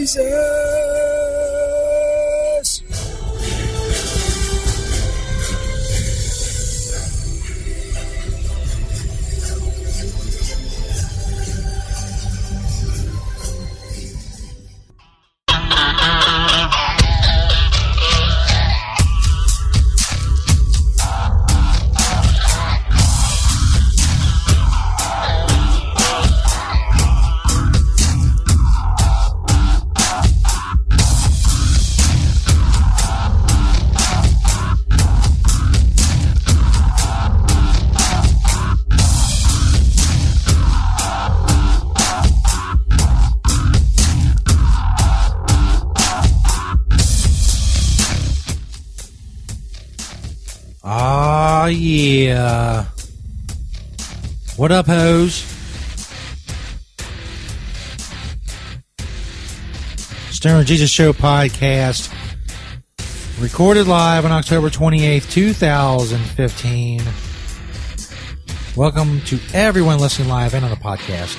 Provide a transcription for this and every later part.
Jesus. What up, hoes? Stoner Jesus Show podcast. Recorded live on October 28th, 2015. Welcome to everyone listening live and on the podcast.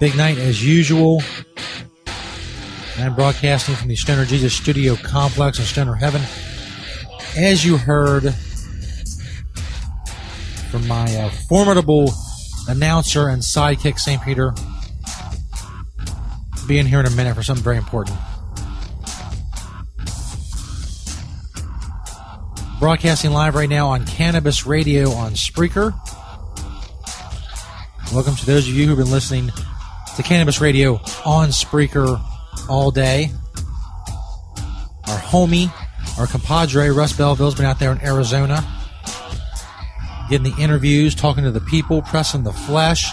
Big night as usual. I'm broadcasting from the Stoner Jesus Studio Complex in Stoner Heaven. As you heard formidable announcer and sidekick, St. Peter, be in here in a minute for something very important. Broadcasting live right now on Cannabis Radio on Spreaker. Welcome to those of you who've been listening to Cannabis Radio on Spreaker all day. Our homie, our compadre, Russ Belville's been out there in Arizona getting the interviews, talking to the people, pressing the flesh,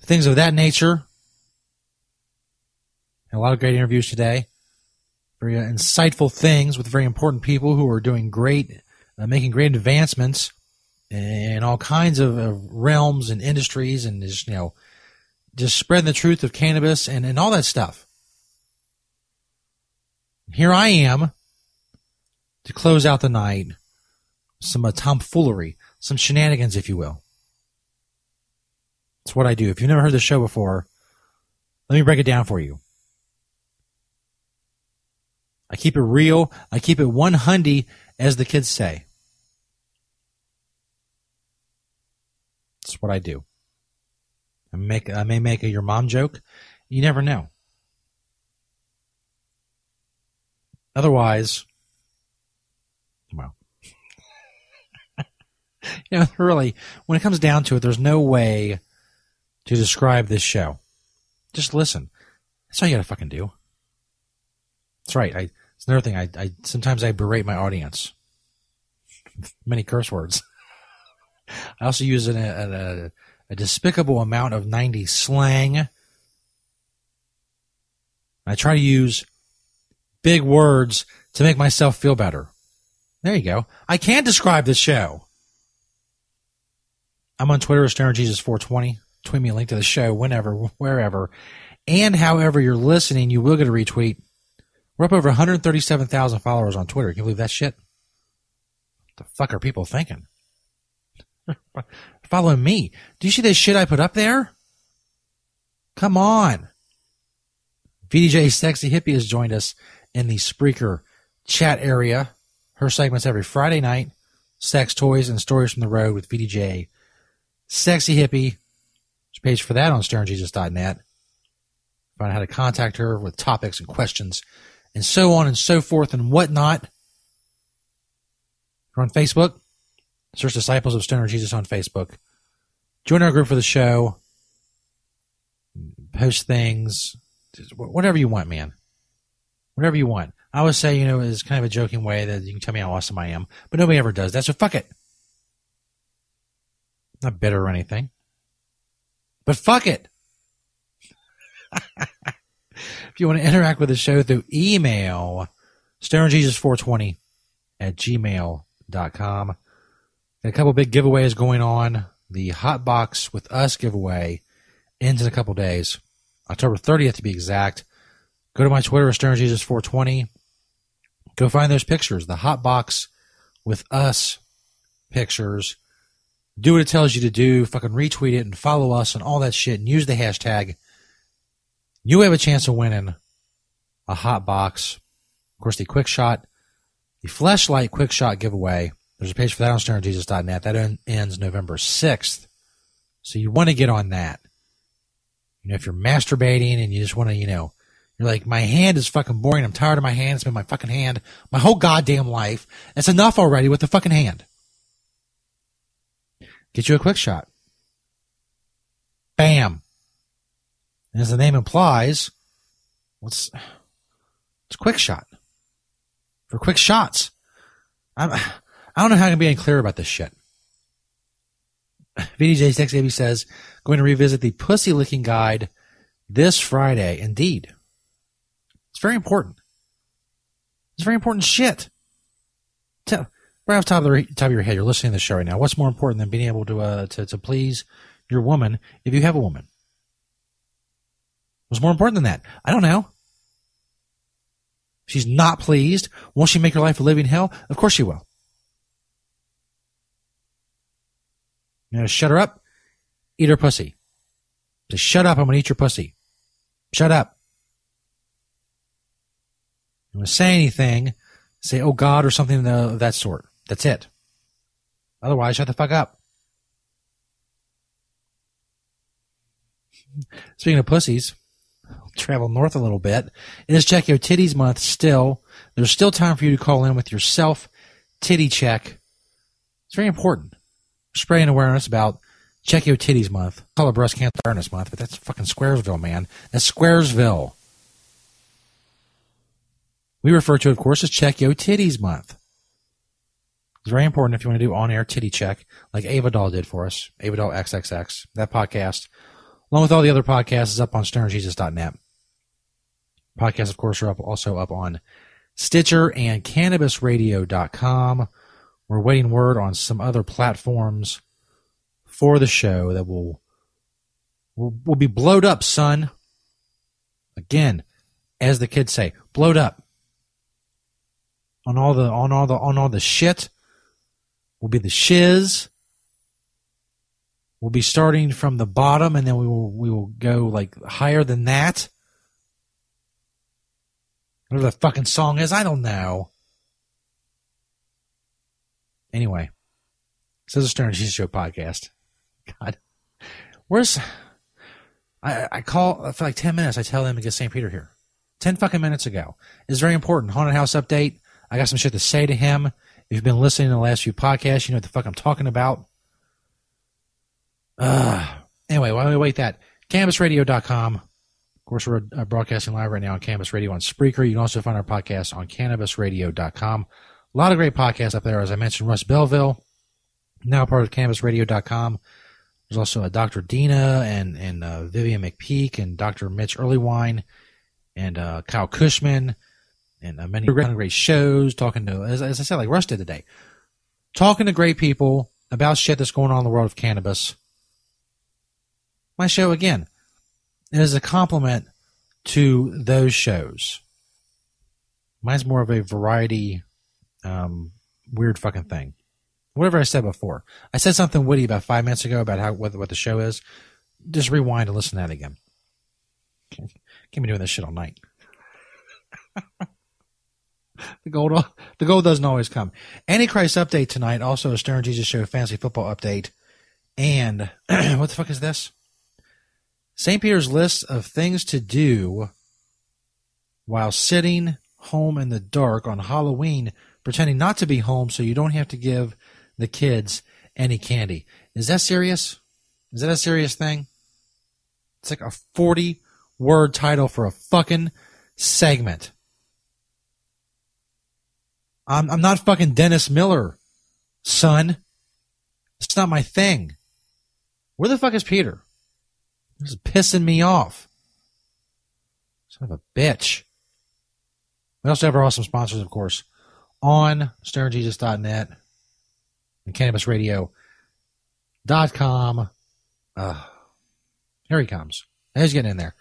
things of that nature. And a lot of great interviews today. Very uh, insightful things with very important people who are doing great, uh, making great advancements in all kinds of uh, realms and industries and just, you know, just spreading the truth of cannabis and, and all that stuff. Here I am to close out the night. Some uh, tomfoolery, some shenanigans, if you will. It's what I do. If you've never heard the show before, let me break it down for you. I keep it real. I keep it one hundy, as the kids say. That's what I do. I make I may make a your mom joke. You never know. Otherwise, well, you know, really, when it comes down to it, there's no way to describe this show. Just listen. That's all you gotta fucking do. That's right. I, it's another thing. I, I sometimes I berate my audience. Many curse words. I also use an, a, a, a despicable amount of 90 slang. I try to use big words to make myself feel better. There you go. I can't describe the show. I'm on Twitter as Jesus420. Tweet me a link to the show whenever, wherever, and however you're listening, you will get a retweet. We're up over 137,000 followers on Twitter. Can you believe that shit? What the fuck are people thinking? Following me. Do you see this shit I put up there? Come on. VDJ Sexy Hippie has joined us in the Spreaker chat area. Her segments every Friday night. Sex, toys, and stories from the road with VDJ Sexy Hippie. There's a page for that on stonerjesus.net. Find out how to contact her with topics and questions and so on and so forth and whatnot. We're on Facebook. Search Disciples of Stoner Jesus on Facebook. Join our group for the show. Post things. Whatever you want, man. Whatever you want. I always say, you know, it's kind of a joking way that you can tell me how awesome I am, but nobody ever does that, so fuck it. Not bitter or anything. But fuck it. if you want to interact with the show through email, stonerjesus420 at gmail.com. A couple big giveaways going on. The Hot Box with Us giveaway ends in a couple days. October 30th to be exact. Go to my Twitter, stonerjesus420. Go find those pictures. The Hot Box with Us pictures do what it tells you to do, fucking retweet it and follow us and all that shit and use the hashtag. You have a chance of winning a hot box. Of course, the quick shot, the flashlight quick shot giveaway. There's a page for that on stonerjesus.net. That ends November 6th. So you want to get on that. You know, if you're masturbating and you just want to, you know, you're like, my hand is fucking boring. I'm tired of my hand. It's been my fucking hand my whole goddamn life. It's enough already with the fucking hand. Get you a quick shot. Bam. And as the name implies, what's it's quick shot for quick shots. I'm, I don't know how I can be any clearer about this shit. VDJ Sex Baby says, going to revisit the pussy licking guide this Friday. Indeed. It's very important. It's very important shit. Tell, right off top of the top of your head, you're listening to the show right now. What's more important than being able to uh, to to please your woman if you have a woman? What's more important than that? I don't know. She's not pleased. Won't she make her life a living hell? Of course she will. You know, shut her up. Eat her pussy. Just shut up. I'm gonna eat your pussy. Shut up. You want to say anything? Say, "Oh God" or something of that sort. That's it. Otherwise, shut the fuck up. Speaking of pussies, travel north a little bit. It is Check Your Titties Month still. There's still time for you to call in with your self titty check. It's very important. Spreading awareness about Check Your Titties Month. Call it Breast Cancer Awareness Month, but that's fucking Squaresville, man. That's Squaresville. We refer to of course, as Check Your Titties Month. It's very important if you want to do on-air titty check, like Ava Doll did for us. Ava Doll XXX. That podcast, along with all the other podcasts, is up on stonerjesus.net. Podcasts, of course, are up also up on Stitcher and CannabisRadio.com. We're waiting word on some other platforms for the show that will will, will be blowed up, son. Again, as the kids say, blowed up on all the on all the on all the shit will be the shiz. We'll be starting from the bottom and then we will we will go like higher than that. Whatever the fucking song is, I don't know. Anyway, says a Stoner Jesus Show podcast. God, where's I, I call for like ten minutes. I tell them to get St. Peter here. Ten fucking minutes ago. It's very important. Haunted house update. I got some shit to say to him. If you've been listening to the last few podcasts, you know what the fuck I'm talking about. Uh, anyway, while we wait that, cannabisradio.com. Of course, we're uh, broadcasting live right now on Cannabis Radio on Spreaker. You can also find our podcast on cannabisradio.com. A lot of great podcasts up there. As I mentioned, Russ Belville, now part of cannabisradio.com. There's also a Dr. Dina and, and uh, Vivian McPeak and Dr. Mitch Earleywine and uh, Kyle Kushman and uh, many great, great shows, talking to, as, as I said, like Russ did today, talking to great people about shit that's going on in the world of cannabis. My show, again, is a compliment to those shows. Mine's more of a variety, um, weird fucking thing. Whatever I said before. I said something witty about five minutes ago about how what, what the show is. Just rewind and listen to that again. Can't, can't be doing this shit all night. the gold, the gold doesn't always come. Antichrist update tonight. Also a Stoner Jesus Show fantasy football update. And what the fuck is this? St. Peter's list of things to do while sitting home in the dark on Halloween, pretending not to be home so you don't have to give the kids any candy. Is that serious? Is that a serious thing? It's like a 40 word title for a fucking segment. I'm, I'm not fucking Dennis Miller, son. It's not my thing. Where the fuck is Peter? This is pissing me off. Son of a bitch. We also have our awesome sponsors, of course, on stonerjesus.net and cannabisradio.com. Uh, here he comes. He's getting in there.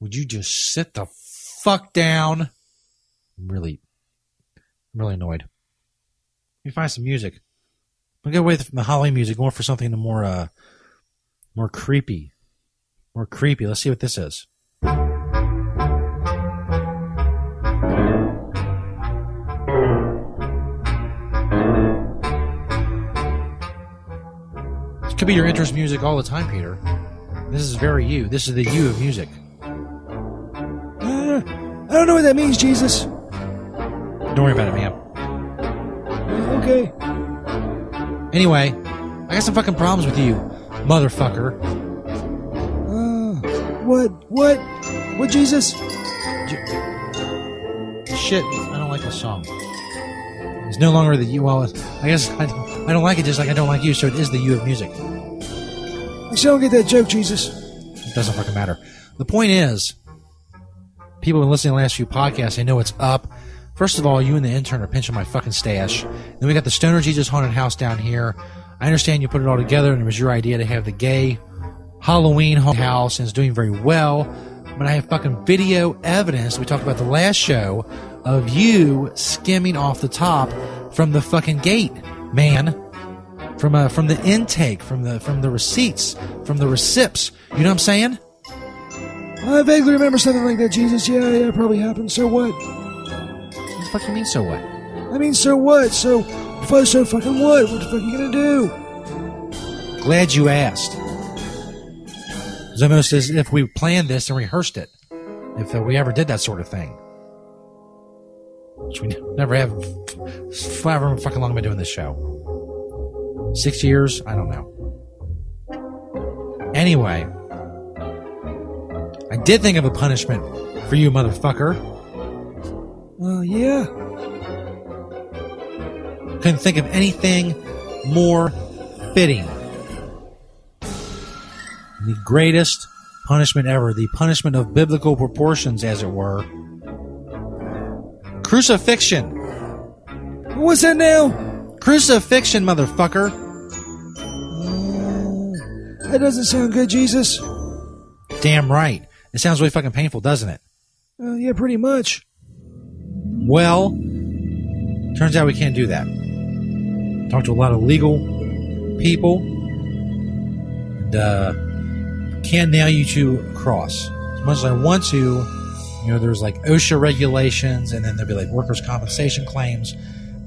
Would you just sit the fuck down? I'm really, I'm really annoyed. Let me find some music. I'm get away from the Halloween music, going for something more, uh, more creepy, more creepy. Let's see what this is. This could be your interest music all the time, Peter. This is very you. This is the you of music. Uh, I don't know what that means, Jesus. Don't worry about it, ma'am. Okay. Anyway, I got some fucking problems with you, motherfucker. Uh, what? What? What, Jesus? Shit, I don't like this song. It's no longer the you. Well, I guess I don't, I don't like it just like I don't like you, so it is the you of music. I still don't get that joke, Jesus. It doesn't fucking matter. The point is, people have been listening to the last few podcasts. They know it's up. First of all, you and the intern are pinching my fucking stash. Then we got the Stoner Jesus Haunted House down here. I understand you put it all together and it was your idea to have the gay Halloween haunted house and it's doing very well. But I have fucking video evidence we talked about the last show of you skimming off the top from the fucking gate, man. From uh, from the intake, from the from the receipts, from the recips. You know what I'm saying? I vaguely remember something like that, Jesus. Yeah, yeah, it probably happened. So what? What the fuck you mean? So what? I mean, so what? So, so fucking what? What the fuck are you gonna do? Glad you asked. It's almost as if we planned this and rehearsed it. If we ever did that sort of thing. Which we never have. However fucking long I've been doing this show. Six years? I don't know. Anyway. I did think of a punishment for you, motherfucker. Well, yeah. Couldn't think of anything more fitting. The greatest punishment ever, the punishment of biblical proportions, as it were. Crucifixion. What's that now? Crucifixion, motherfucker. Uh, that doesn't sound good, Jesus. Damn right. It sounds really fucking painful, doesn't it? Uh, yeah, pretty much. Well, turns out we can't do that. Talked to a lot of legal people, and uh, can't nail you to a cross. As much as I want to, you know, there's like OSHA regulations, and then there'll be like workers' compensation claims.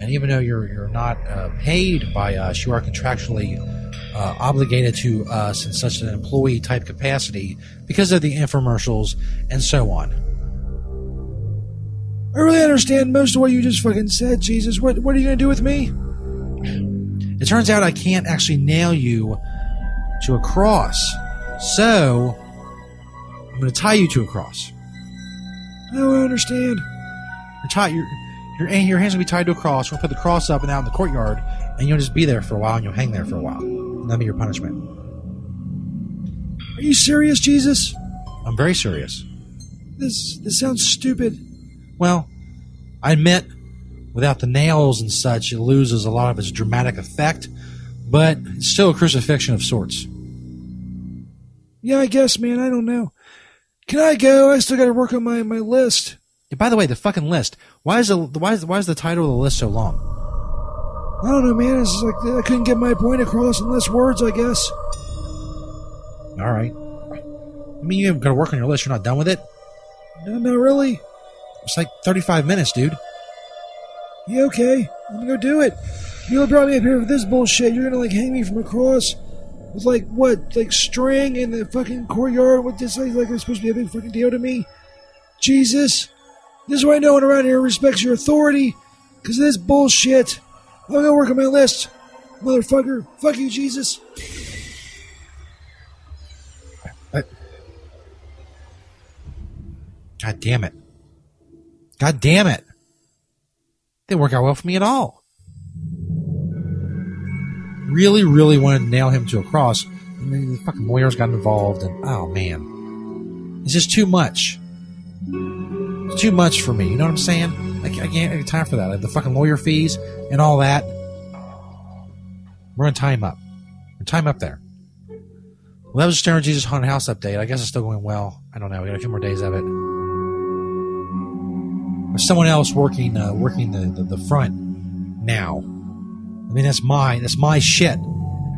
And even though you're you're not uh, paid by us, you are contractually uh, obligated to us in such an employee type capacity because of the infomercials and so on. I really understand most of what you just fucking said, Jesus. What What are you gonna do with me? It turns out I can't actually nail you to a cross. So, I'm going to tie you to a cross. No, I understand. You're tie, your, your, your hands will be tied to a cross. We'll put the cross up and out in the courtyard, and you'll just be there for a while, and you'll hang there for a while. And that'll be your punishment. Are you serious, Jesus? I'm very serious. This this sounds stupid. Well, I admit, without the nails and such, it loses a lot of its dramatic effect, but it's still a crucifixion of sorts. Yeah, I guess, man. I don't know. Can I go? I still got to work on my, my list. Yeah, by the way, the fucking list. Why is the why is why is the title of the list so long? I don't know, man. It's like I couldn't get my point across in less words, I guess. All right. I mean, you've got to work on your list. You're not done with it. No, not really. It's like 35 minutes, dude. Yeah, okay. Let me go do it. You brought me up here with this bullshit. You're gonna like hang me from across with like what, like string in the fucking courtyard with this like, like it's supposed to be a big fucking deal to me. Jesus, this is why no one around here respects your authority, because of this bullshit. I'm gonna work on my list, motherfucker. Fuck you, Jesus. God damn it. God damn it. Didn't work out well for me at all. Really, really wanted to nail him to a cross. And then the fucking lawyers got involved, and oh man. It's just too much. It's too much for me. You know what I'm saying? I can't, I can't have time for that. The fucking lawyer fees and all that. We're tie him up. We're him up there. Well, that was Stoner Jesus Haunted House update. I guess it's still going well. I don't know. We got a few more days of it. Someone else working uh, working the, the, the front now. I mean, that's my that's my shit.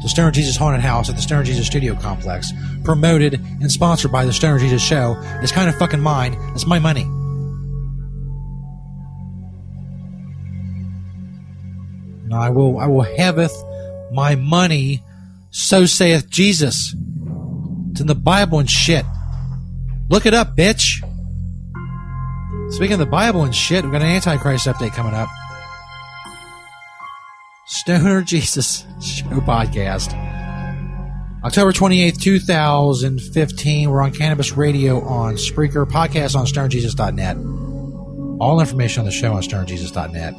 The Stoner Jesus Haunted House at the Stoner Jesus Studio Complex, promoted and sponsored by the Stoner Jesus Show, is kind of fucking mine. It's my money. And I will I will haveth my money, so saith Jesus. It's in the Bible and shit. Look it up, bitch. Speaking of the Bible and shit, we've got an Antichrist update coming up. Stoner Jesus Show Podcast. October 28th, 2015. We're on Cannabis Radio on Spreaker, podcast on stonerjesus.net. All information on the show on stonerjesus.net.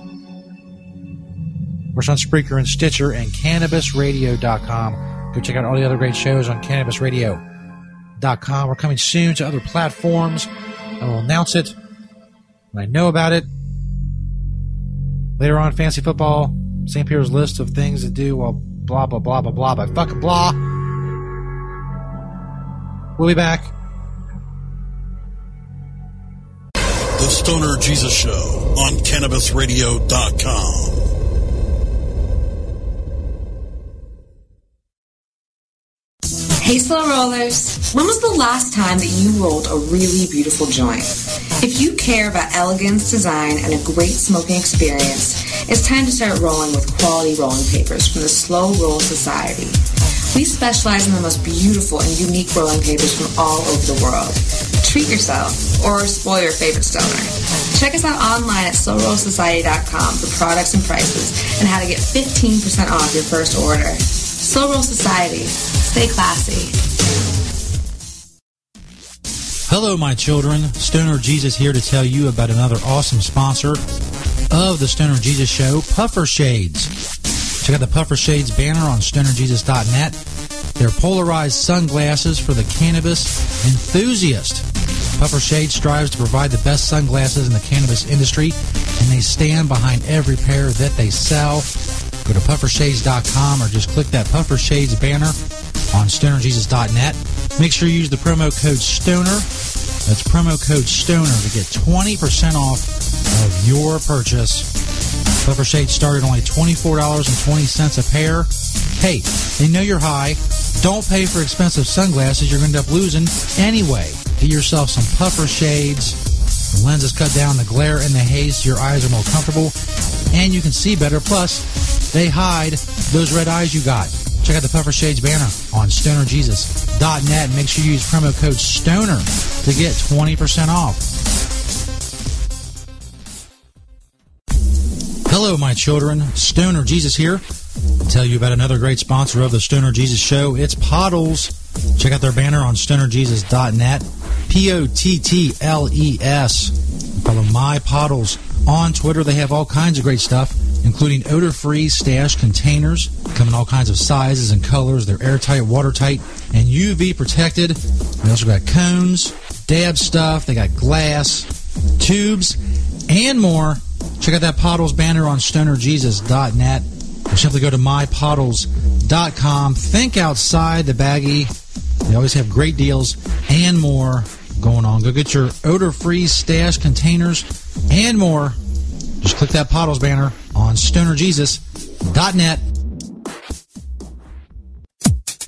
We're on Spreaker and Stitcher and CannabisRadio.com. Go check out all the other great shows on CannabisRadio.com. We're coming soon to other platforms. I will announce it I know about it. Later on, fantasy football, St. Peter's list of things to do while blah, blah, blah, blah, blah, by fucking blah. We'll be back. The Stoner Jesus Show on CannabisRadio.com. Hey, Slow Rollers. When was the last time that you rolled a really beautiful joint? If you care about elegance, design, and a great smoking experience, it's time to start rolling with quality rolling papers from the Slow Roll Society. We specialize in the most beautiful and unique rolling papers from all over the world. Treat yourself or spoil your favorite stoner. Check us out online at slowrollsociety.com for products and prices and how to get 15% off your first order. Roll Society. Stay classy. Hello, my children. Stoner Jesus here to tell you about another awesome sponsor of the Stoner Jesus Show, Puffer Shades. Check out the Puffer Shades banner on stonerjesus.net. They're polarized sunglasses for the cannabis enthusiast. Puffer Shades strives to provide the best sunglasses in the cannabis industry, and they stand behind every pair that they sell. Go to puffershades.com or just click that Puffer Shades banner on stonerjesus.net. Make sure you use the promo code STONER. That's promo code STONER to get 20% off of your purchase. Puffer Shades start at only $24.20 a pair. Hey, they know you're high. Don't pay for expensive sunglasses you're going to end up losing anyway. Get yourself some Puffer Shades. The lenses cut down the glare and the haze so your eyes are more comfortable and you can see better. Plus, they hide those red eyes you got. Check out the Puffer Shades banner on stonerjesus.net make sure you use promo code STONER to get 20% off. Hello, my children. Stoner Jesus here. to tell you about another great sponsor of the Stoner Jesus Show. It's Pottles. Check out their banner on stonerjesus.net. P O T T L E S. Follow my Pottles on Twitter. They have all kinds of great stuff, including odor-free stash containers, come in all kinds of sizes and colors. They're airtight, watertight, and UV protected. They also got cones, dab stuff. They got glass, tubes, and more. Check out that Pottles banner on stonerjesus.net or simply go to mypottles.com. Think outside the baggie. They always have great deals and more going on. Go get your odor free stash containers and more. Just click that Pottles banner on stonerjesus.net.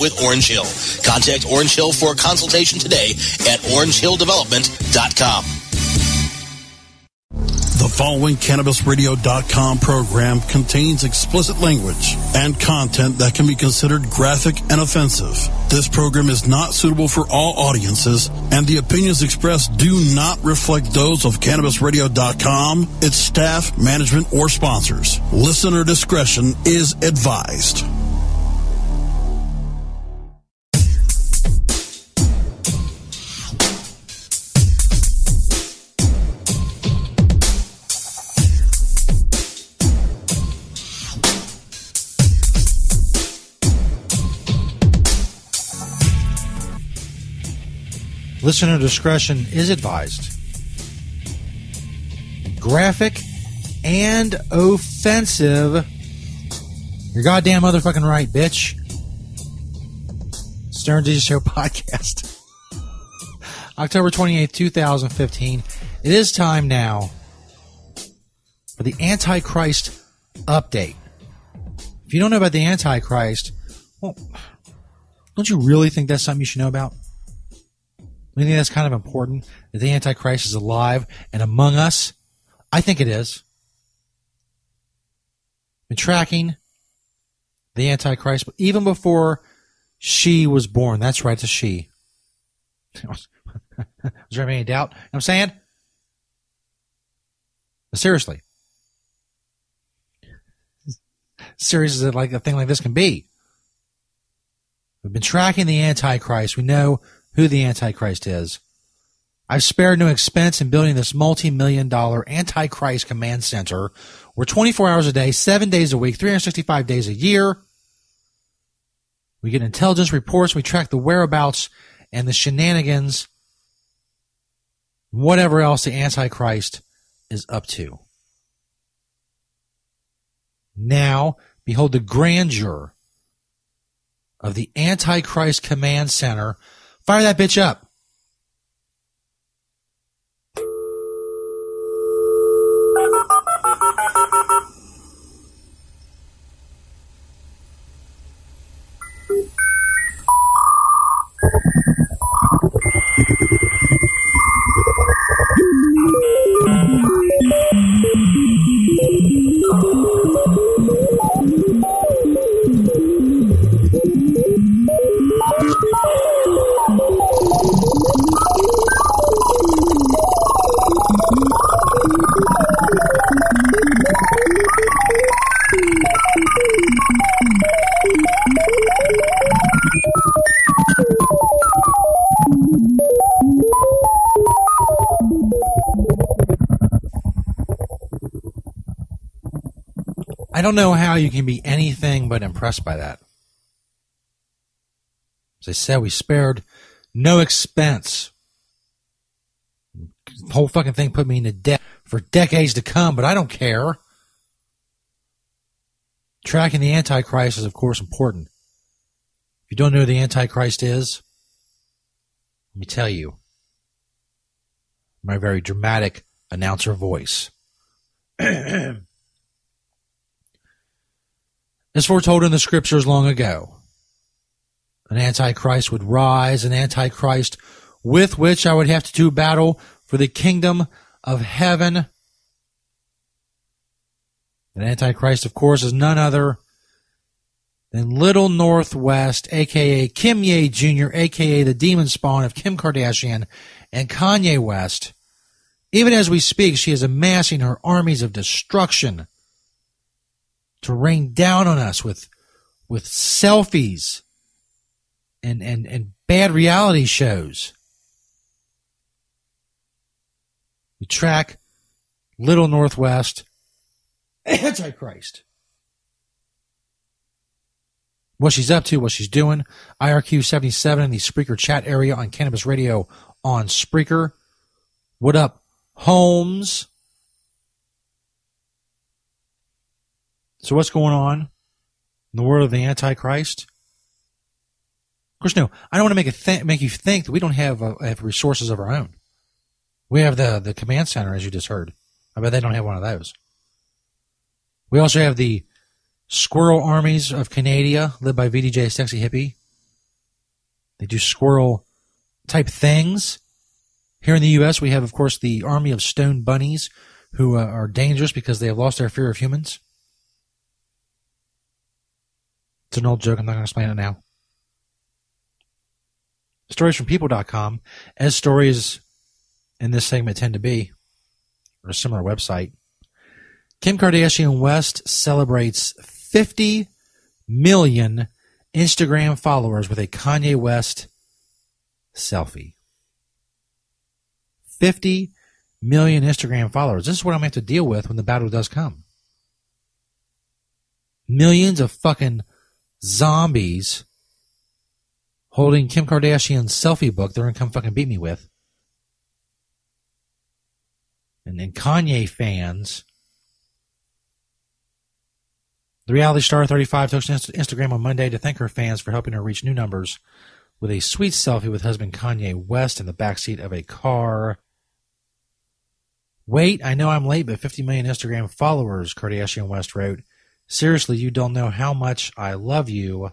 with Orange Hill. Contact Orange Hill for a consultation today at orangehilldevelopment.com. The following CannabisRadio.com program contains explicit language and content that can be considered graphic and offensive. This program is not suitable for all audiences, and the opinions expressed do not reflect those of CannabisRadio.com, its staff, management, or sponsors. Listener discretion is advised. Listener discretion is advised. Graphic and offensive. You're goddamn motherfucking right, bitch. Stern Digital Show podcast. October 28th, 2015. It is time now for the Antichrist update. If you don't know about the Antichrist, well, don't you really think that's something you should know about? I think that's kind of important that the Antichrist is alive and among us. I think it is. Been tracking the Antichrist even before she was born. That's right, a she. Is there any doubt? You know I'm saying? Seriously. Serious as like a thing like this can be. We've been tracking the Antichrist. We know who the Antichrist is. I've spared no expense in building this multi-million dollar Antichrist command center where 24 hours a day, 7 days a week, 365 days a year, we get intelligence reports, we track the whereabouts and the shenanigans, whatever else the Antichrist is up to. Now, behold the grandeur of the Antichrist Command Center Fire that bitch up. I don't know how you can be anything but impressed by that. As I said, we spared no expense. The whole fucking thing put me into debt for decades to come, but I don't care. Tracking the Antichrist is, of course, important. If you don't know who the Antichrist is, let me tell you. My very dramatic announcer voice. As foretold in the scriptures long ago, an Antichrist would rise, an Antichrist with which I would have to do battle for the kingdom of heaven. An Antichrist, of course, is none other than Little North West, aka Kimye Jr., aka the demon spawn of Kim Kardashian and Kanye West. Even as we speak, she is amassing her armies of destruction to rain down on us with, with selfies and, and, and bad reality shows. We track Little North West Antichrist. What she's up to, what she's doing. IRQ 77 in the Spreaker chat area on Cannabis Radio on Spreaker. What up, Holmes? So what's going on in the world of the Antichrist? Of course, no. I don't want to make it th- make you think that we don't have, uh, have resources of our own. We have the the command center, as you just heard. I bet they don't have one of those. We also have the squirrel armies of Canada, led by VDJ Sexy Hippie. They do squirrel type things. Here in the U.S., we have, of course, the army of stone bunnies, who uh, are dangerous because they have lost their fear of humans. It's an old joke. I'm not going to explain it now. Stories from people.com, as stories in this segment tend to be, or a similar website. Kim Kardashian West celebrates 50 million Instagram followers with a Kanye West selfie. 50 million Instagram followers. This is what I'm going to have to deal with when the battle does come. Millions of fucking zombies holding Kim Kardashian's selfie book they're going to come fucking beat me with. And then Kanye fans. The reality star 35 took to Instagram on Monday to thank her fans for helping her reach new numbers with a sweet selfie with husband Kanye West in the backseat of a car. Wait, I know I'm late, but 50 million Instagram followers, Kardashian West wrote. Seriously, you don't know how much I love you.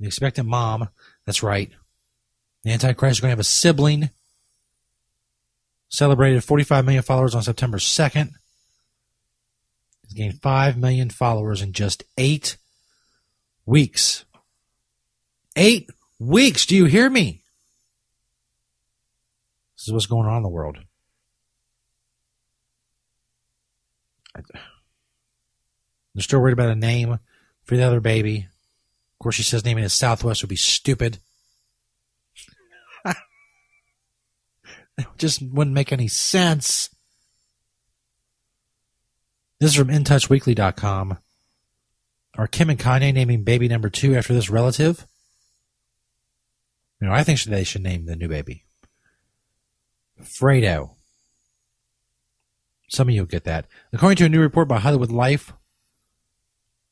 The expectant mom, that's right. The Antichrist is going to have a sibling. Celebrated 45 million followers on September 2nd. He's gained 5 million followers in just eight weeks. Eight weeks. Do you hear me? This is what's going on in the world. They're still worried about a name for the other baby. Of course, she says naming it Southwest would be stupid. it just wouldn't make any sense. This is from InTouchWeekly.com. Are Kim and Kanye naming baby number two after this relative? You know, I think they should name the new baby. Fredo. Some of you will get that. According to a new report by Hollywood Life,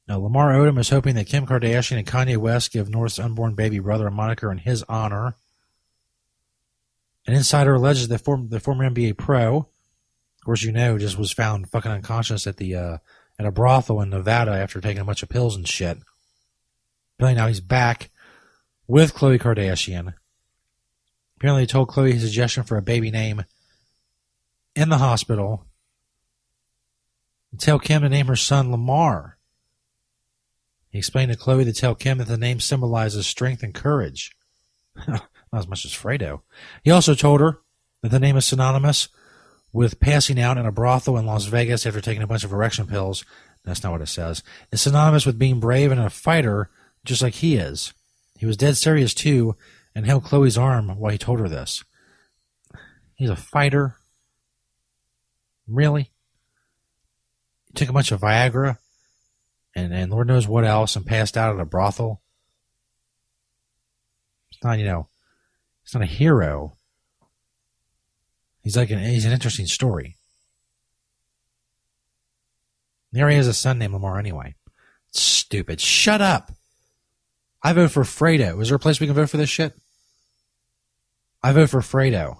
now, Lamar Odom is hoping that Kim Kardashian and Kanye West give North's unborn baby brother a moniker in his honor. An insider alleges that form, the former NBA pro, of course, you know, just was found fucking unconscious at the uh, at a brothel in Nevada after taking a bunch of pills and shit. Apparently now he's back with Khloe Kardashian. Apparently he told Khloe his suggestion for a baby name in the hospital. And tell Kim to name her son Lamar. He explained to Khloe to tell Kim that the name symbolizes strength and courage. Not as much as Fredo. He also told her that the name is synonymous with passing out in a brothel in Las Vegas after taking a bunch of erection pills. That's not what it says. It's synonymous with being brave and a fighter, just like he is. He was dead serious too, and held Khloe's arm while he told her this. He's a fighter. Really? Took a bunch of Viagra and, and Lord knows what else and passed out at a brothel It's not, you know, he's not a hero. He's like an he's an interesting story. There he has a son named Lamar anyway. Stupid. Shut up. I vote for Fredo. Is there a place we can vote for this shit? I vote for Fredo.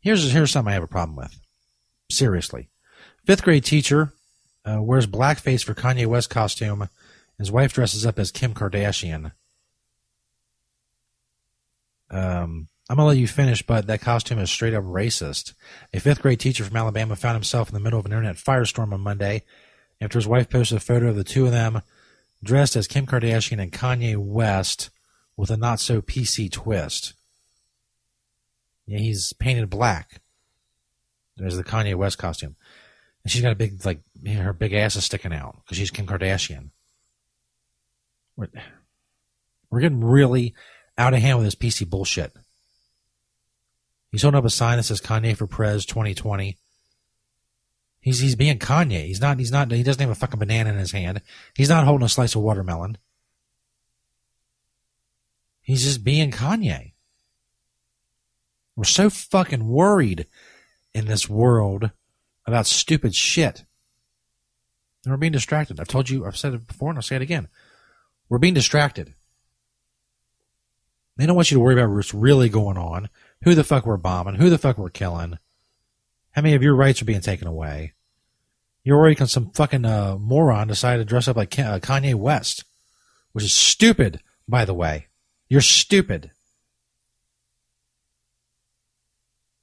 Here's here's something I have a problem with. Seriously, fifth grade teacher uh, wears blackface for Kanye West costume. His wife dresses up as Kim Kardashian. Um, I'm gonna let you finish, but that costume is straight up racist. A fifth grade teacher from Alabama found himself in the middle of an internet firestorm on Monday after his wife posted a photo of the two of them dressed as Kim Kardashian and Kanye West with a not so PC twist. Yeah, he's painted black. There's the Kanye West costume. And she's got a big, like, her big ass is sticking out because she's Kim Kardashian. We're, we're getting really out of hand with this PC bullshit. He's holding up a sign that says Kanye for Prez 2020. He's he's being Kanye. He's not he's not he doesn't have a fucking banana in his hand. He's not holding a slice of watermelon. He's just being Kanye. We're so fucking worried in this world about stupid shit. And we're being distracted. I've told you, I've said it before, and I'll say it again. We're being distracted. They don't want you to worry about what's really going on, who the fuck we're bombing, who the fuck we're killing, how many of your rights are being taken away. You're worried because some fucking uh, moron decided to dress up like uh, Kanye West, which is stupid, by the way. You're stupid.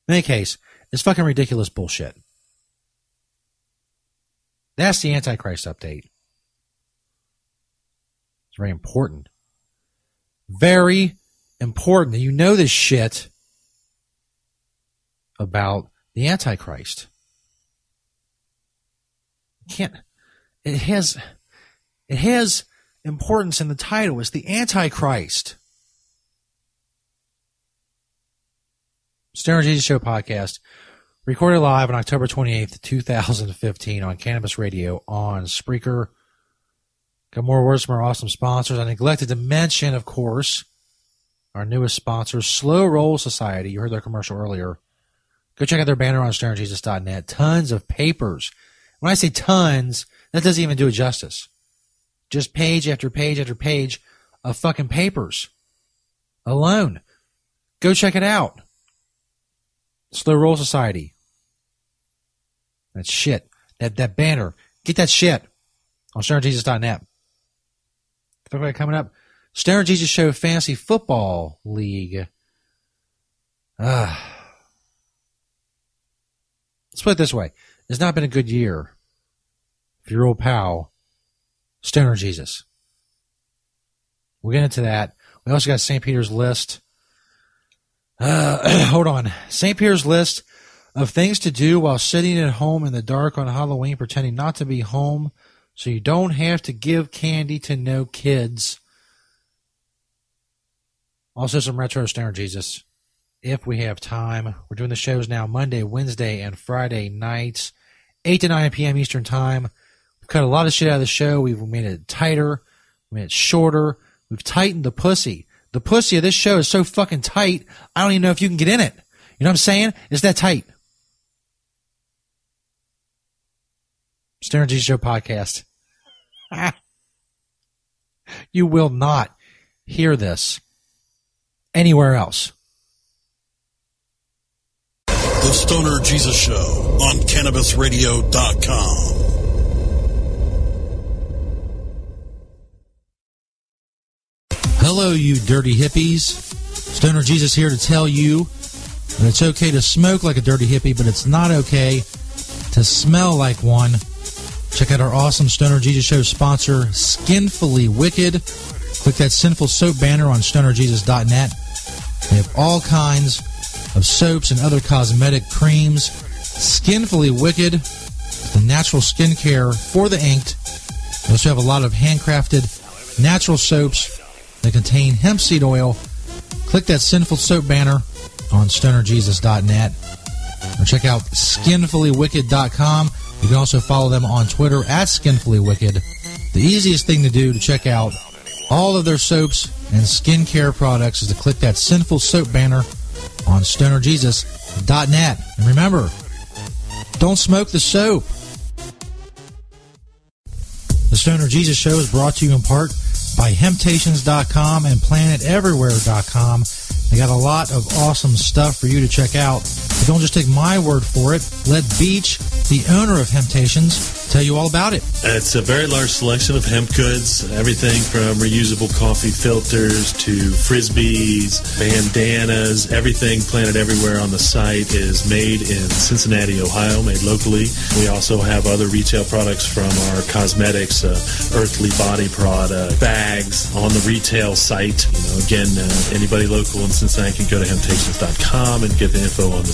In any case, it's fucking ridiculous bullshit. That's the Antichrist update. It's very important. Very important that you know this shit about the Antichrist. Can't it has it has importance in the title. It's the Antichrist. Stoner Jesus Show podcast, recorded live on October 28th, 2015 on Cannabis Radio on Spreaker. Got more words from our awesome sponsors. I neglected to mention, of course, our newest sponsor, Slow Roll Society. You heard their commercial earlier. Go check out their banner on stonerjesus.net. Tons of papers. When I say tons, that doesn't even do it justice. Just page after page after page of fucking papers alone. Go check it out. Slow Roll Society. That shit. That that banner. Get that shit on stonerjesus.net. Everybody coming up. Stoner Jesus Show Fantasy Football League. Ah. Let's put it this way. It's not been a good year for your old pal, Stoner Jesus. We'll get into that. We also got St. Peter's list. Uh, hold on. St. Peter's list of things to do while sitting at home in the dark on Halloween, pretending not to be home so you don't have to give candy to no kids. Also, some retro Stoner Jesus if we have time. We're doing the shows now Monday, Wednesday, and Friday nights, 8 to 9 p.m. Eastern Time. We've cut a lot of shit out of the show. We've made it tighter, we made it shorter. We've tightened the pussy. The pussy of this show is so fucking tight, I don't even know if you can get in it. You know what I'm saying? It's that tight. Stoner Jesus Show podcast. you will not hear this anywhere else. The Stoner Jesus Show on CannabisRadio.com. Hello, you dirty hippies. Stoner Jesus here to tell you that it's okay to smoke like a dirty hippie, but it's not okay to smell like one. Check out our awesome Stoner Jesus Show sponsor, Skinfully Wicked. Click that sinful soap banner on stonerjesus.net. They have all kinds of soaps and other cosmetic creams. Skinfully Wicked, the natural skincare for the inked. They also have a lot of handcrafted natural soaps that contain hemp seed oil. Click that sinful soap banner on stonerjesus.net or check out skinfullywicked.com. You can also follow them on Twitter at skinfullywicked. The easiest thing to do to check out all of their soaps and skincare products is to click that sinful soap banner on stonerjesus.net. And remember, don't smoke the soap. The Stoner Jesus Show is brought to you in part by Hemptations.com and PlanetEverywhere.com. They got a lot of awesome stuff for you to check out. Don't just take my word for it. Let Beach, the owner of Hemptations, tell you all about it. It's a very large selection of hemp goods, everything from reusable coffee filters to frisbees, bandanas, everything Planet Everywhere on the site is made in Cincinnati, Ohio, made locally. We also have other retail products from our cosmetics, uh, Earthly Body product, bags on the retail site. You know, again, uh, anybody local in Cincinnati can go to Hemptations.com and get the info on the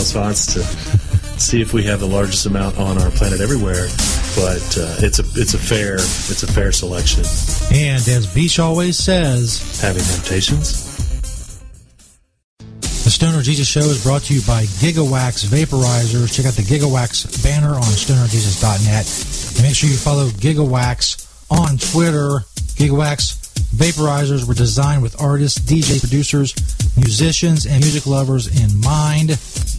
spots to see if we have the largest amount on our planet everywhere. But uh, it's a it's a fair it's a fair selection. And as Beach always says, having temptations. The Stoner Jesus Show is brought to you by Gigawax Vaporizers. Check out the Gigawax banner on stonerjesus.net. And make sure you follow Gigawax on Twitter. Gigawax Vaporizers were designed with artists, DJs, producers, musicians, and music lovers in mind.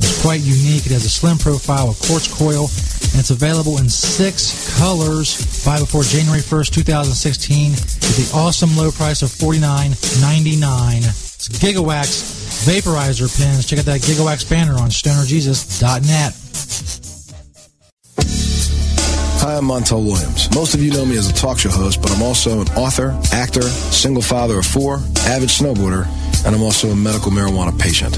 It's quite unique. It has a slim profile, a quartz coil, and it's available in six colors. Buy before January 1st, 2016 at the awesome low price of $49.99. It's Gigawax Vaporizer pins. Check out that Gigawax banner on stonerjesus.net. Hi, I'm Montel Williams. Most of you know me as a talk show host, but I'm also an author, actor, single father of four, avid snowboarder, and I'm also a medical marijuana patient.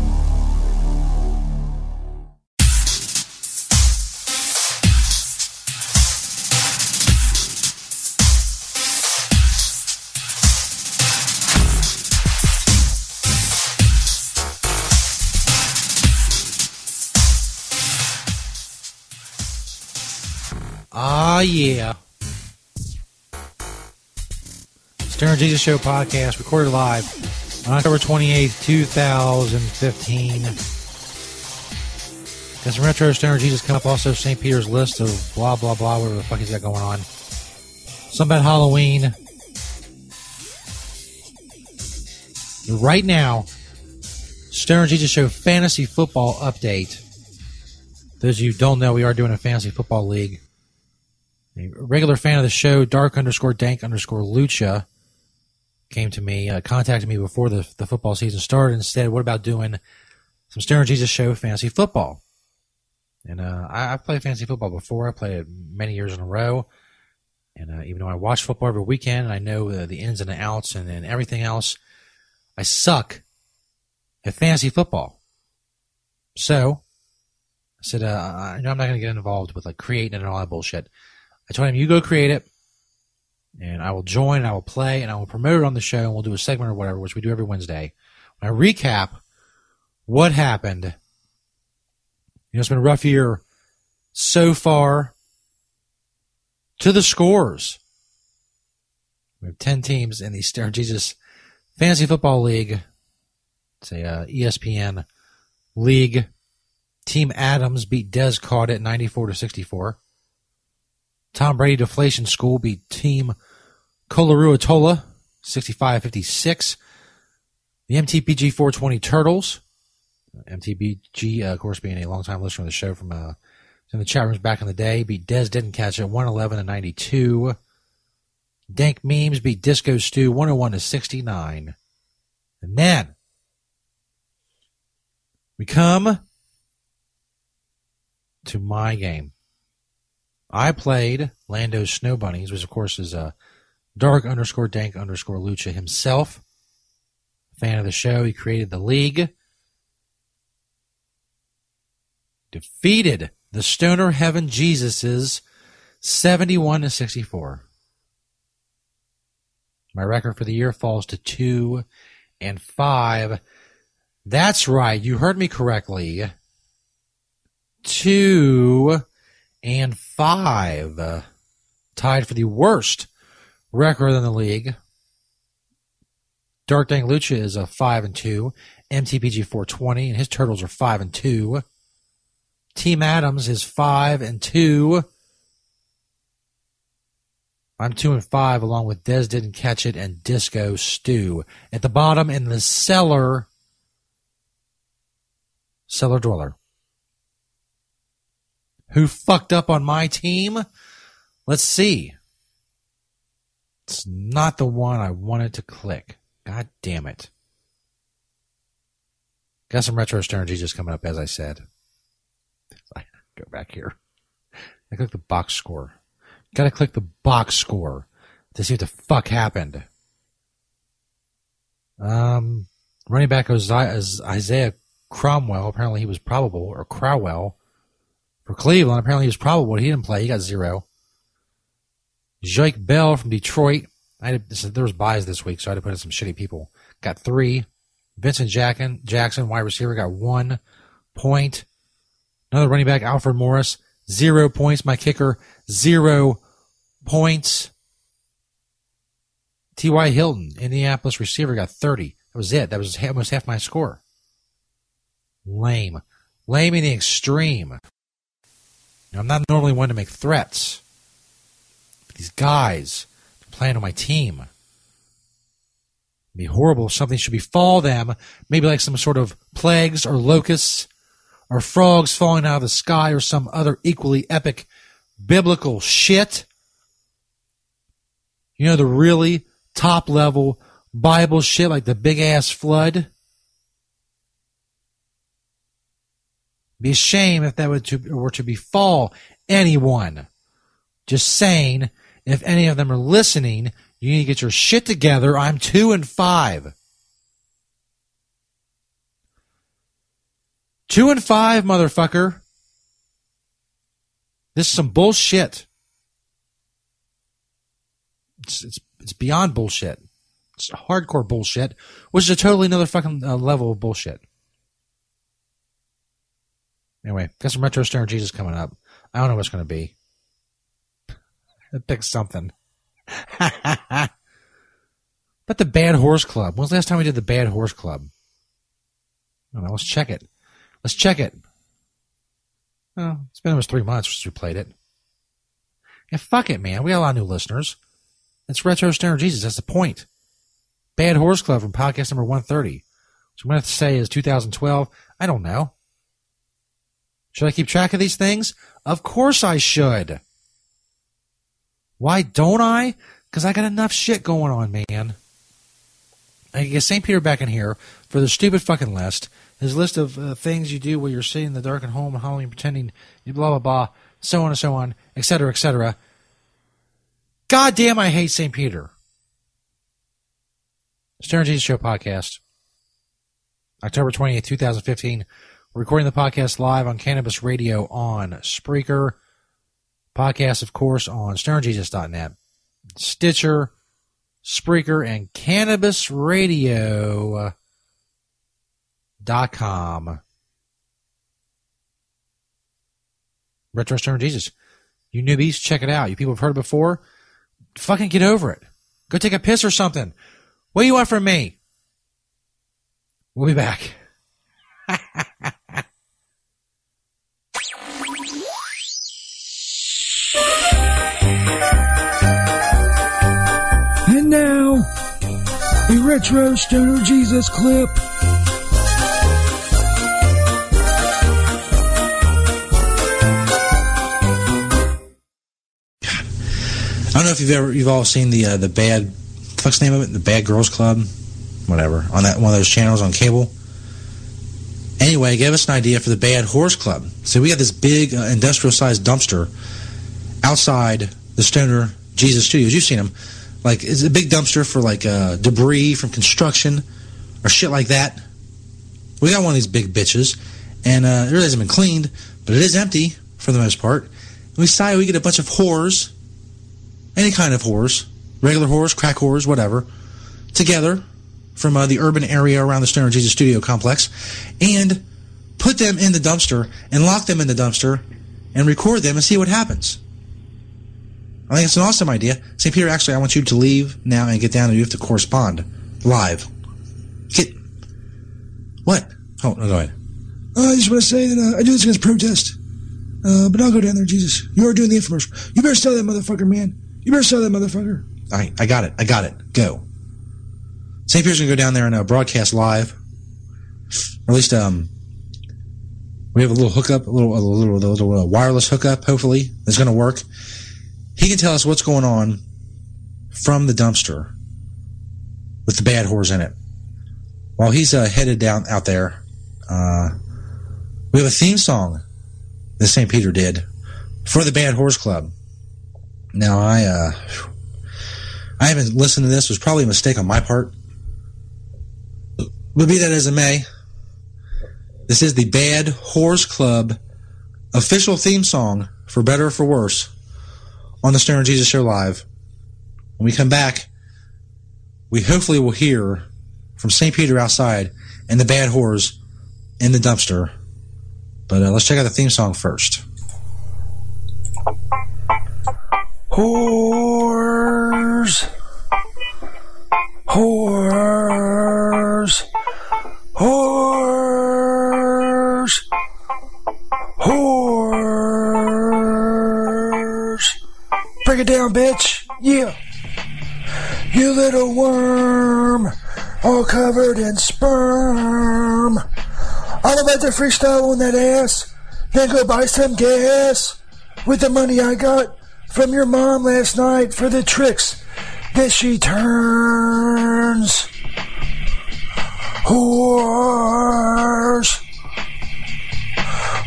Oh, yeah. Stoner Jesus Show podcast recorded live on October 28th, 2015. Got some retro Stoner Jesus coming up. Also, St. Peter's list of blah, blah, blah, whatever the fuck he's got going on. Some about Halloween. Right now, Stoner Jesus Show fantasy football update. Those of you who don't know, we are doing a fantasy football league. A regular fan of the show, dark underscore dank underscore lucha, came to me, uh, contacted me before the, the football season started and said, what about doing some Stoner Jesus show fantasy football? And uh, I, I've played fantasy football before. I played it many years in a row. And uh, even though I watch football every weekend and I know uh, the ins and the outs and, and everything else, I suck at fantasy football. So I said, uh, I know I'm not going to get involved with like creating it and all that bullshit. I told him, you go create it, and I will join, and I will play, and I will promote it on the show, and we'll do a segment or whatever, which we do every Wednesday. When I recap what happened. You know, it's been a rough year so far. To the scores. We have 10 teams in the Star Jesus Fantasy Football League. It's a uh, ESPN league. Team Adams beat Des Caught at 94 to 64. Tom Brady Deflation School beat Team Colarua Tola 65 56. The MTPG 420 Turtles. MTBG, uh, of course, being a longtime listener of the show from uh, in the chat rooms back in the day, beat Des Didn't Catch It 111 to 92. Dank Memes beat Disco Stew 101 to 69. And then we come to my game. I played Lando's Snow Bunnies, which of course is a dark underscore dank underscore lucha himself. Fan of the show. He created the league. Defeated the Stoner Heaven Jesuses 71 to 64. My record for the year falls to 2 and 5. That's right. You heard me correctly. 2 and 5. Uh, tied for the worst record in the league. Dark Dank Lucha is a 5 and 2. MTPG 420 and his turtles are 5 and 2. Team Adams is 5 and 2. I'm 2 and 5 along with Des Didn't Catch It and Disco Stew. At the bottom in the cellar, Cellar Dweller. Who fucked up on my team? Let's see. It's not the one I wanted to click. God damn it. Got some retro Stoner Jesus coming up, as I said. Go back here. I click the box score. Gotta click the box score to see what the fuck happened. Um, running back Isaiah Cromwell. Apparently he was probable, or Crowell for Cleveland. Apparently he was probable. He didn't play. He got zero. Jake Bell from Detroit. I had, there was buys this week, so I had to put in some shitty people. Got three. Vincent Jackson, Jackson, wide receiver, got one point. Another running back, Alfred Morris, zero points. My kicker, zero points. T.Y. Hilton, Indianapolis receiver, got 30. That was it. That was almost half my score. Lame. Lame in the extreme. I'm not normally one to make threats. But these guys they're playing on my team. It'd be horrible if something should befall them, maybe like some sort of plagues or locusts or frogs falling out of the sky or some other equally epic biblical shit. You know, the really top level Bible shit like the big ass flood. Be a shame if that were to, were to befall anyone. Just saying, if any of them are listening, you need to get your shit together. I'm two and five. Two and five, motherfucker. This is some bullshit. It's, it's, it's beyond bullshit. It's hardcore bullshit, which is a totally another fucking uh, level of bullshit. Anyway, got some retro Stoner Jesus coming up. I don't know what's going to be. Pick something. but the Bad Whores Club. When's the last time we did the Bad Whores Club? I don't know. Let's check it. Let's check it. Well, it's been almost three months since we played it. Yeah, fuck it, man. We got a lot of new listeners. It's Retro Stoner Jesus. That's the point. Bad Whores Club from podcast number 130. So I'm going to say is 2012. I don't know. Should I keep track of these things? Of course I should. Why don't I? Because I got enough shit going on, man. I can get St. Peter back in here for the stupid fucking list. His list of uh, things you do while you're sitting in the darkened home and Halloween pretending, you blah, blah, blah, so on and so on, etc., etc. God damn, I hate St. Peter. Stoner Jesus Show podcast. October 28th, 2015. Recording the podcast live on Cannabis Radio on Spreaker. Podcast, of course, on stonerjesus.net, Stitcher, Spreaker, and Cannabis Radio. RetroStonerJesus.com. Retro Stoner Jesus. You newbies, check it out. You people have heard it before. Fucking get over it. Go take a piss or something. What do you want from me? We'll be back. retro stoner Jesus clip. I don't know if you've ever you've all seen the uh, the bad fuck's name of it the Bad Girls Club, whatever on that one of those channels on cable. Anyway, give us an idea for the Bad Whores Club. So we got this big uh, industrial sized dumpster outside the Stoner Jesus Studios. You've seen them, like it's a big dumpster for like uh, debris from construction or shit like that. We got one of these big bitches, and uh, it really hasn't been cleaned, but it is empty for the most part. And we sigh, we get a bunch of whores any kind of whores, regular whores, crack whores, whatever, together from uh, the urban area around the Stoner Jesus Studio complex, and put them in the dumpster and lock them in the dumpster and record them and see what happens. I think it's an awesome idea. St. Peter, actually, I want you to leave now and get down and you have to correspond live. Get. What? Oh, no, go ahead. Uh, I just want to say that uh, I do this against protest. Uh, but I'll go down there, Jesus. You are doing the infomercial. You better sell that motherfucker, man. You better sell that motherfucker. All right, I got it. I got it. Go. St. Peter's gonna go down there and uh, broadcast live. Or at least, um, we have a little hookup, a little, a little, a little uh, wireless hookup. Hopefully, that's gonna work. He can tell us what's going on from the dumpster with the bad whores in it. While he's uh, headed down out there, uh, we have a theme song that St. Peter did for the Bad Whores Club. Now I uh I haven't listened to this. It was probably a mistake on my part. But be that as it may, this is the Bad Whores Club official theme song for better or for worse on the Stoner Jesus Show Live. When we come back, we hopefully will hear from St. Peter outside and the bad whores in the dumpster. But uh, let's check out the theme song first. Whores. Whores. Whores. Whores. Break it down, bitch. Yeah. You little worm, all covered in sperm. I'm about the freestyle on that ass, then go buy some gas with the money I got from your mom last night for the tricks that she turns. Whores.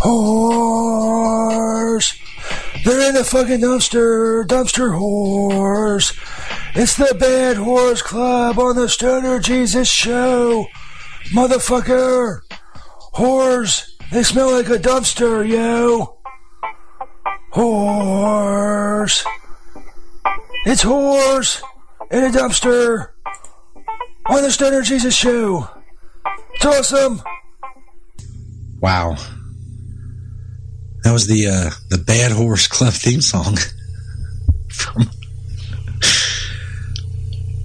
Whores. They're in the fucking dumpster. Dumpster whores. It's the Bad Whores Club on the Stoner Jesus Show. Motherfucker. Whores. They smell like a dumpster, yo. Whores. It's whores in a dumpster on the Stoner Jesus Show. It's awesome. Wow. That was the uh, the Bad Whores Club theme song. From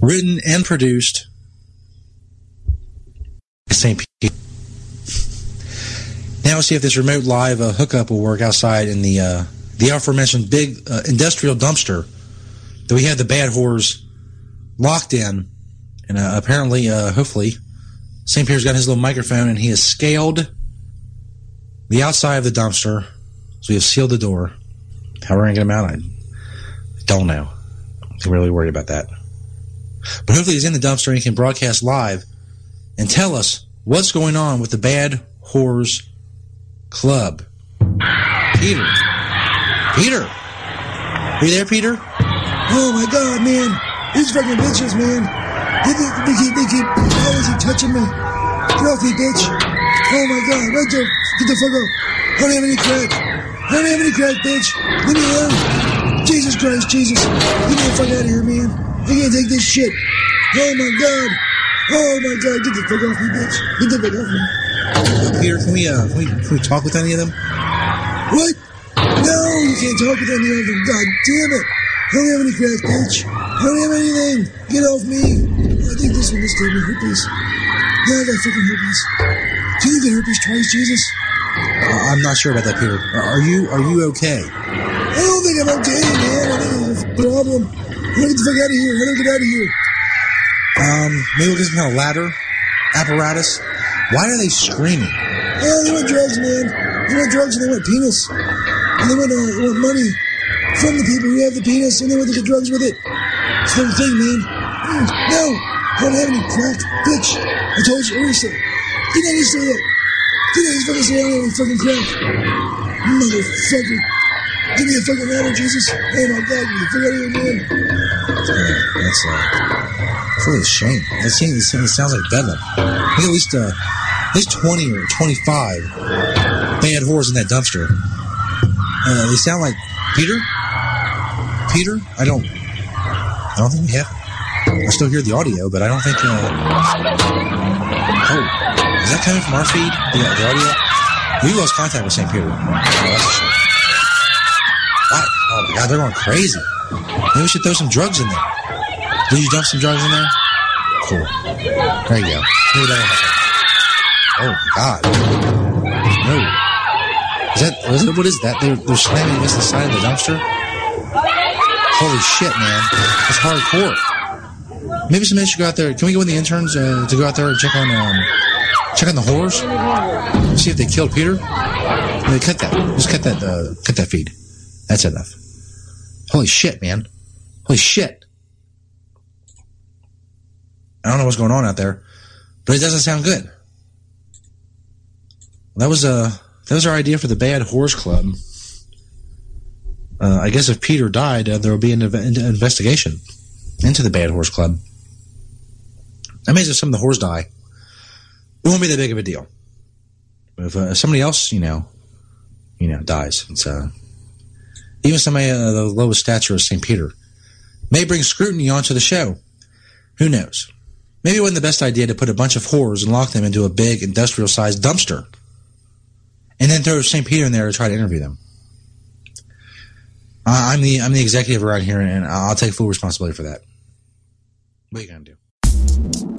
written and produced by St. Pete. Now let's see if this remote live uh, hookup will work outside in the uh, the aforementioned big uh, industrial dumpster that we had the bad whores locked in, and uh, apparently, uh, hopefully, St. Peter's got his little microphone and he has scaled the outside of the dumpster. So we have sealed the door. How are we're gonna get him out, I don't know. I'm really worried about that. But hopefully he's in the dumpster and he can broadcast live and tell us what's going on with the Bad Whores Club. Peter. Peter. Are you there, Peter? Oh my god, man. These fucking bitches, man. They, keep, they keep, how is he touching me? Get off me, bitch. Oh my god, right there. Get the fuck up. I don't have any crack. I don't have any crack, bitch. Leave me alone. Jesus Christ, Jesus. Get me the fuck out of here, man. I can't take this shit. Oh my god. Oh my god, get the fuck off me, bitch. Get the fuck off me. Peter, can we, uh, can we, can we talk with any of them? What? No, you can't talk with any of them. God damn it. I don't have any crack, bitch. I don't have anything. Get off me. I think this one just gave me herpes. Yeah, I got freaking herpes. Can you get herpes twice, Jesus? Uh, I'm not sure about that, Peter. Are you, are you okay? I don't think I'm okay, man. I think a problem. I get the fuck out of here? I get out of here? Um, maybe we'll get some kind of ladder, apparatus. Why are they screaming? Oh, they want drugs, man. They want drugs and they want penis. And they want, uh, they want money from the people who have the penis and they want to get drugs with it. It's the thing, man. Mm, no, I don't have any crack, bitch. I told you, already said. Didn't I say that? Didn't I just fucking say I don't fucking crack? Motherfucker. Give me a fucking ladder, Jesus. Oh my God, you of here, man. That's, uh, really a shame. That seems, it sounds like bedlam. At least, uh, at least 20 or 25 bad whores in that dumpster. Uh, they sound like Peter? Peter? I don't, I don't think we have, I still hear the audio, but I don't think, uh, oh, is that coming from our feed? The, the audio? We lost contact with St. Peter. Oh. What? Oh my god, they're going crazy. Maybe we should throw some drugs in there. Did you dump some drugs in there? Cool. There you go. Oh my god. No. Is that, what is that? They're, they're slamming against the side of the dumpster? Holy shit, man. That's hardcore. Maybe some somebody should go out there. Can we go with the interns uh, to go out there and check on um, check on the whores? See if they killed Peter? They cut that. Just cut that uh, cut that feed. That's enough. Holy shit, man. Holy shit. I don't know what's going on out there, but it doesn't sound good. That was uh that was our idea for the Bad Whores Club. Uh, I guess if Peter died, uh, there will be an an investigation into the Bad Whores Club. Means if some of the whores die, it won't be that big of a deal. But if uh, somebody else, you know, you know, dies, it's uh, even somebody uh, the lowest stature of St. Peter may bring scrutiny onto the show. Who knows? Maybe it wasn't the best idea to put a bunch of whores and lock them into a big industrial sized dumpster and then throw St. Peter in there to try to interview them. I- I'm the I'm the executive around here, and I'll take full responsibility for that. What are you gonna do?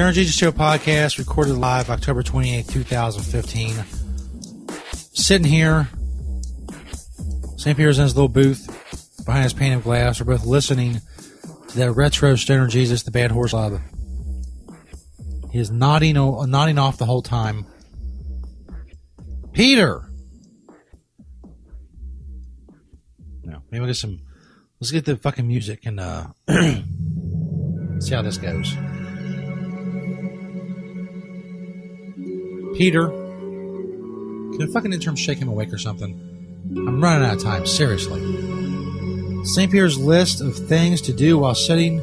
Stoner Jesus Show podcast recorded live October 28, 2015. Sitting here, St. Peter's in his little booth behind his pane of glass. We're both listening to that retro Stoner Jesus, the Bad Whores Club. He is nodding, nodding off the whole time. Peter! No, maybe we'll get some. Let's get the fucking music and uh, see how this goes. Peter, can a fucking intern shake him awake or something? I'm running out of time, seriously. St. Peter's list of things to do while sitting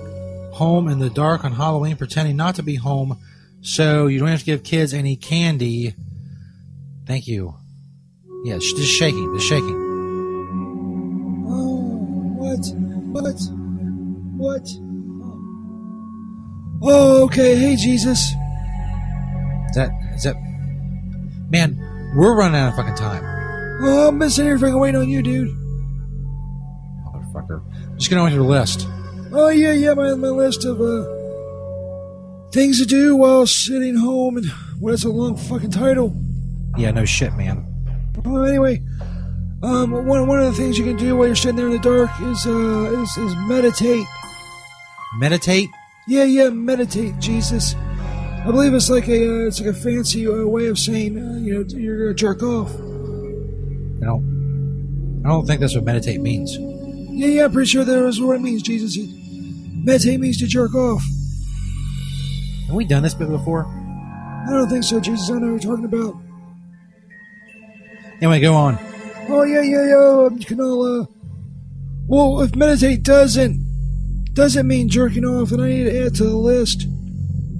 home in the dark on Halloween, pretending not to be home so you don't have to give kids any candy. Thank you. Yeah, just shaking, just shaking. Oh, what? What? What? Oh, okay. Hey, Jesus. Is that, is that, man, we're running out of fucking time. Oh, I'm sitting here fucking waiting on you, dude. Motherfucker. Just get on with your list. Oh, yeah, yeah, my, my list of, uh, things to do while sitting home and, well, that's a long fucking title. Yeah, no shit, man. Well, anyway, um, one, one of the things you can do while you're sitting there in the dark is, uh, is, is meditate. Meditate? Yeah, yeah, meditate, Jesus. I believe it's like a, uh, it's like a fancy uh, way of saying, uh, you know, you're gonna jerk off. I don't, I don't think that's what meditate means. Yeah, yeah, I'm pretty sure that is what it means, Jesus. It, meditate means to jerk off. Have we done this bit before? I don't think so, Jesus. I know what you're talking about. Anyway, go on. Oh, yeah, yeah, yeah. um, You can all, uh, well, if meditate doesn't, doesn't mean jerking off, then I need to add to the list.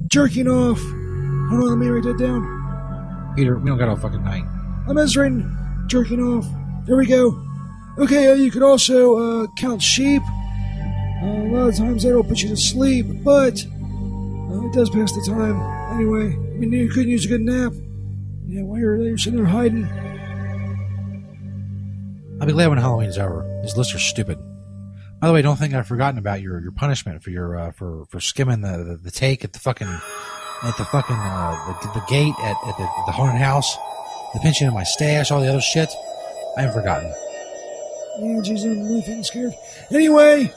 Jerking off. Hold on, let me write that down. Peter, we don't got all fucking night. I'm writing jerking off. There we go. Okay, uh, you could also uh, count sheep. Uh, a lot of times don't put you to sleep, but uh, it does pass the time. Anyway, I mean, you couldn't use a good nap. Yeah, while you're, you're sitting there hiding. I'll be glad when Halloween's over. These lists are stupid. By the way, don't think I've forgotten about your, your punishment for your uh, for for skimming the, the, the take at the fucking at the fucking uh, the, the gate at, at the, the haunted house, the pinching of my stash, all the other shit. I haven't forgotten. Yeah, geez, I'm really fucking scared. Anyway,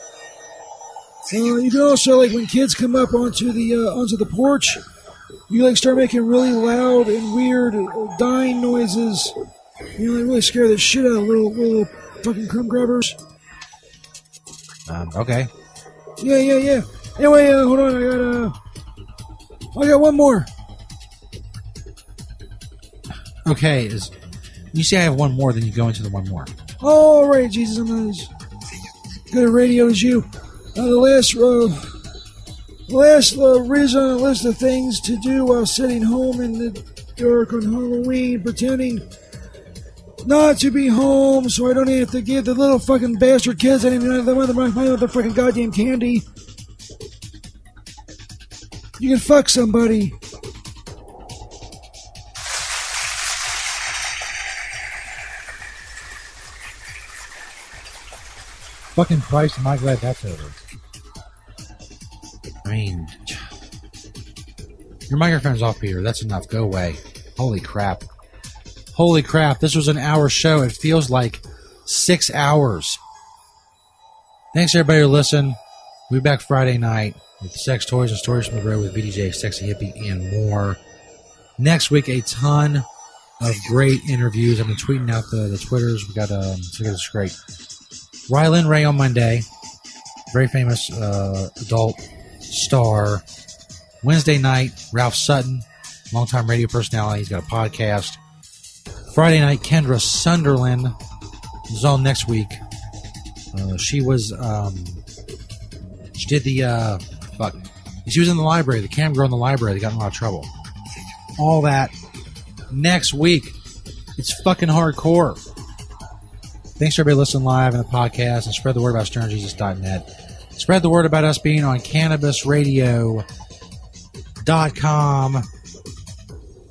uh, you can also like when kids come up onto the uh, onto the porch, you like start making really loud and weird uh, dying noises. You know, they really scare the shit out of little little fucking crumb grabbers. Um, okay. Yeah, yeah, yeah. Anyway, uh, hold on, I got uh, I got one more. Okay, is you say I have one more, then you go into the one more. All right, Jesus, I'm as good at radio as you. Uh, the last, uh, the last uh, reason on the list of things to do while sitting home in the dark on Halloween, pretending not to be home, so I don't have to give the little fucking bastard kids any of the the fucking goddamn candy. You can fuck somebody. Fucking Christ, am I glad that's over. I mean, your microphone's off, Peter. That's enough. Go away. Holy crap. Holy crap. This was an hour show. It feels like six hours. Thanks, everybody, for listening. We'll be back Friday night with sex toys and stories from the road with BDJ, Sexy Hippie, and more. Next week, a ton of great interviews. I've been tweeting out the, the Twitters. We got, um, so this is great. Rylan Ray on Monday, very famous uh, adult star. Wednesday night, Ralph Sutton, longtime radio personality. He's got a podcast. Friday night, Kendra Sunderland is on next week. Uh, she was, um, she did the, uh, fuck. She was in the library, the cam girl in the library. They got in a lot of trouble. All that next week. It's fucking hardcore. Thanks for everybody listening live in the podcast and spread the word about stonerjesus.net. Spread the word about us being on cannabisradio.com.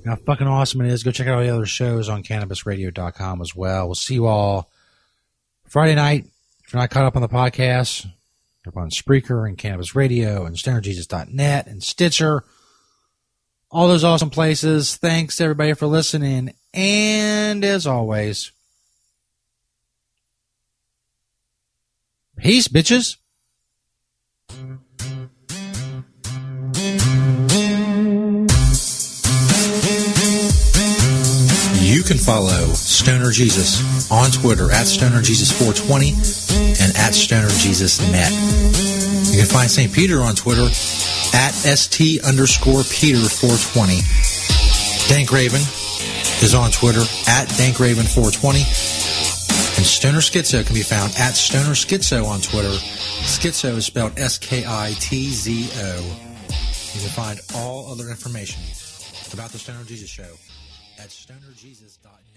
How fucking awesome it is. Go check out all the other shows on cannabisradio.com as well. We'll see you all Friday night. If you're not caught up on the podcast, up on Spreaker and Cannabis Radio and stonerjesus.net and Stitcher. All those awesome places. Thanks everybody for listening. And as always, Peace, bitches. Can follow Stoner Jesus on Twitter at Stoner Jesus 420 and at Stoner Jesus Net. You can find St. Peter on Twitter at ST underscore Peter 420. Dank Raven is on Twitter at Dank Raven 420. And Stoner Skitzo can be found at Stoner Skitzo on Twitter. Skitzo is spelled S K I T Z O. You can find all other information about the Stoner Jesus Show at stonerjesus.net.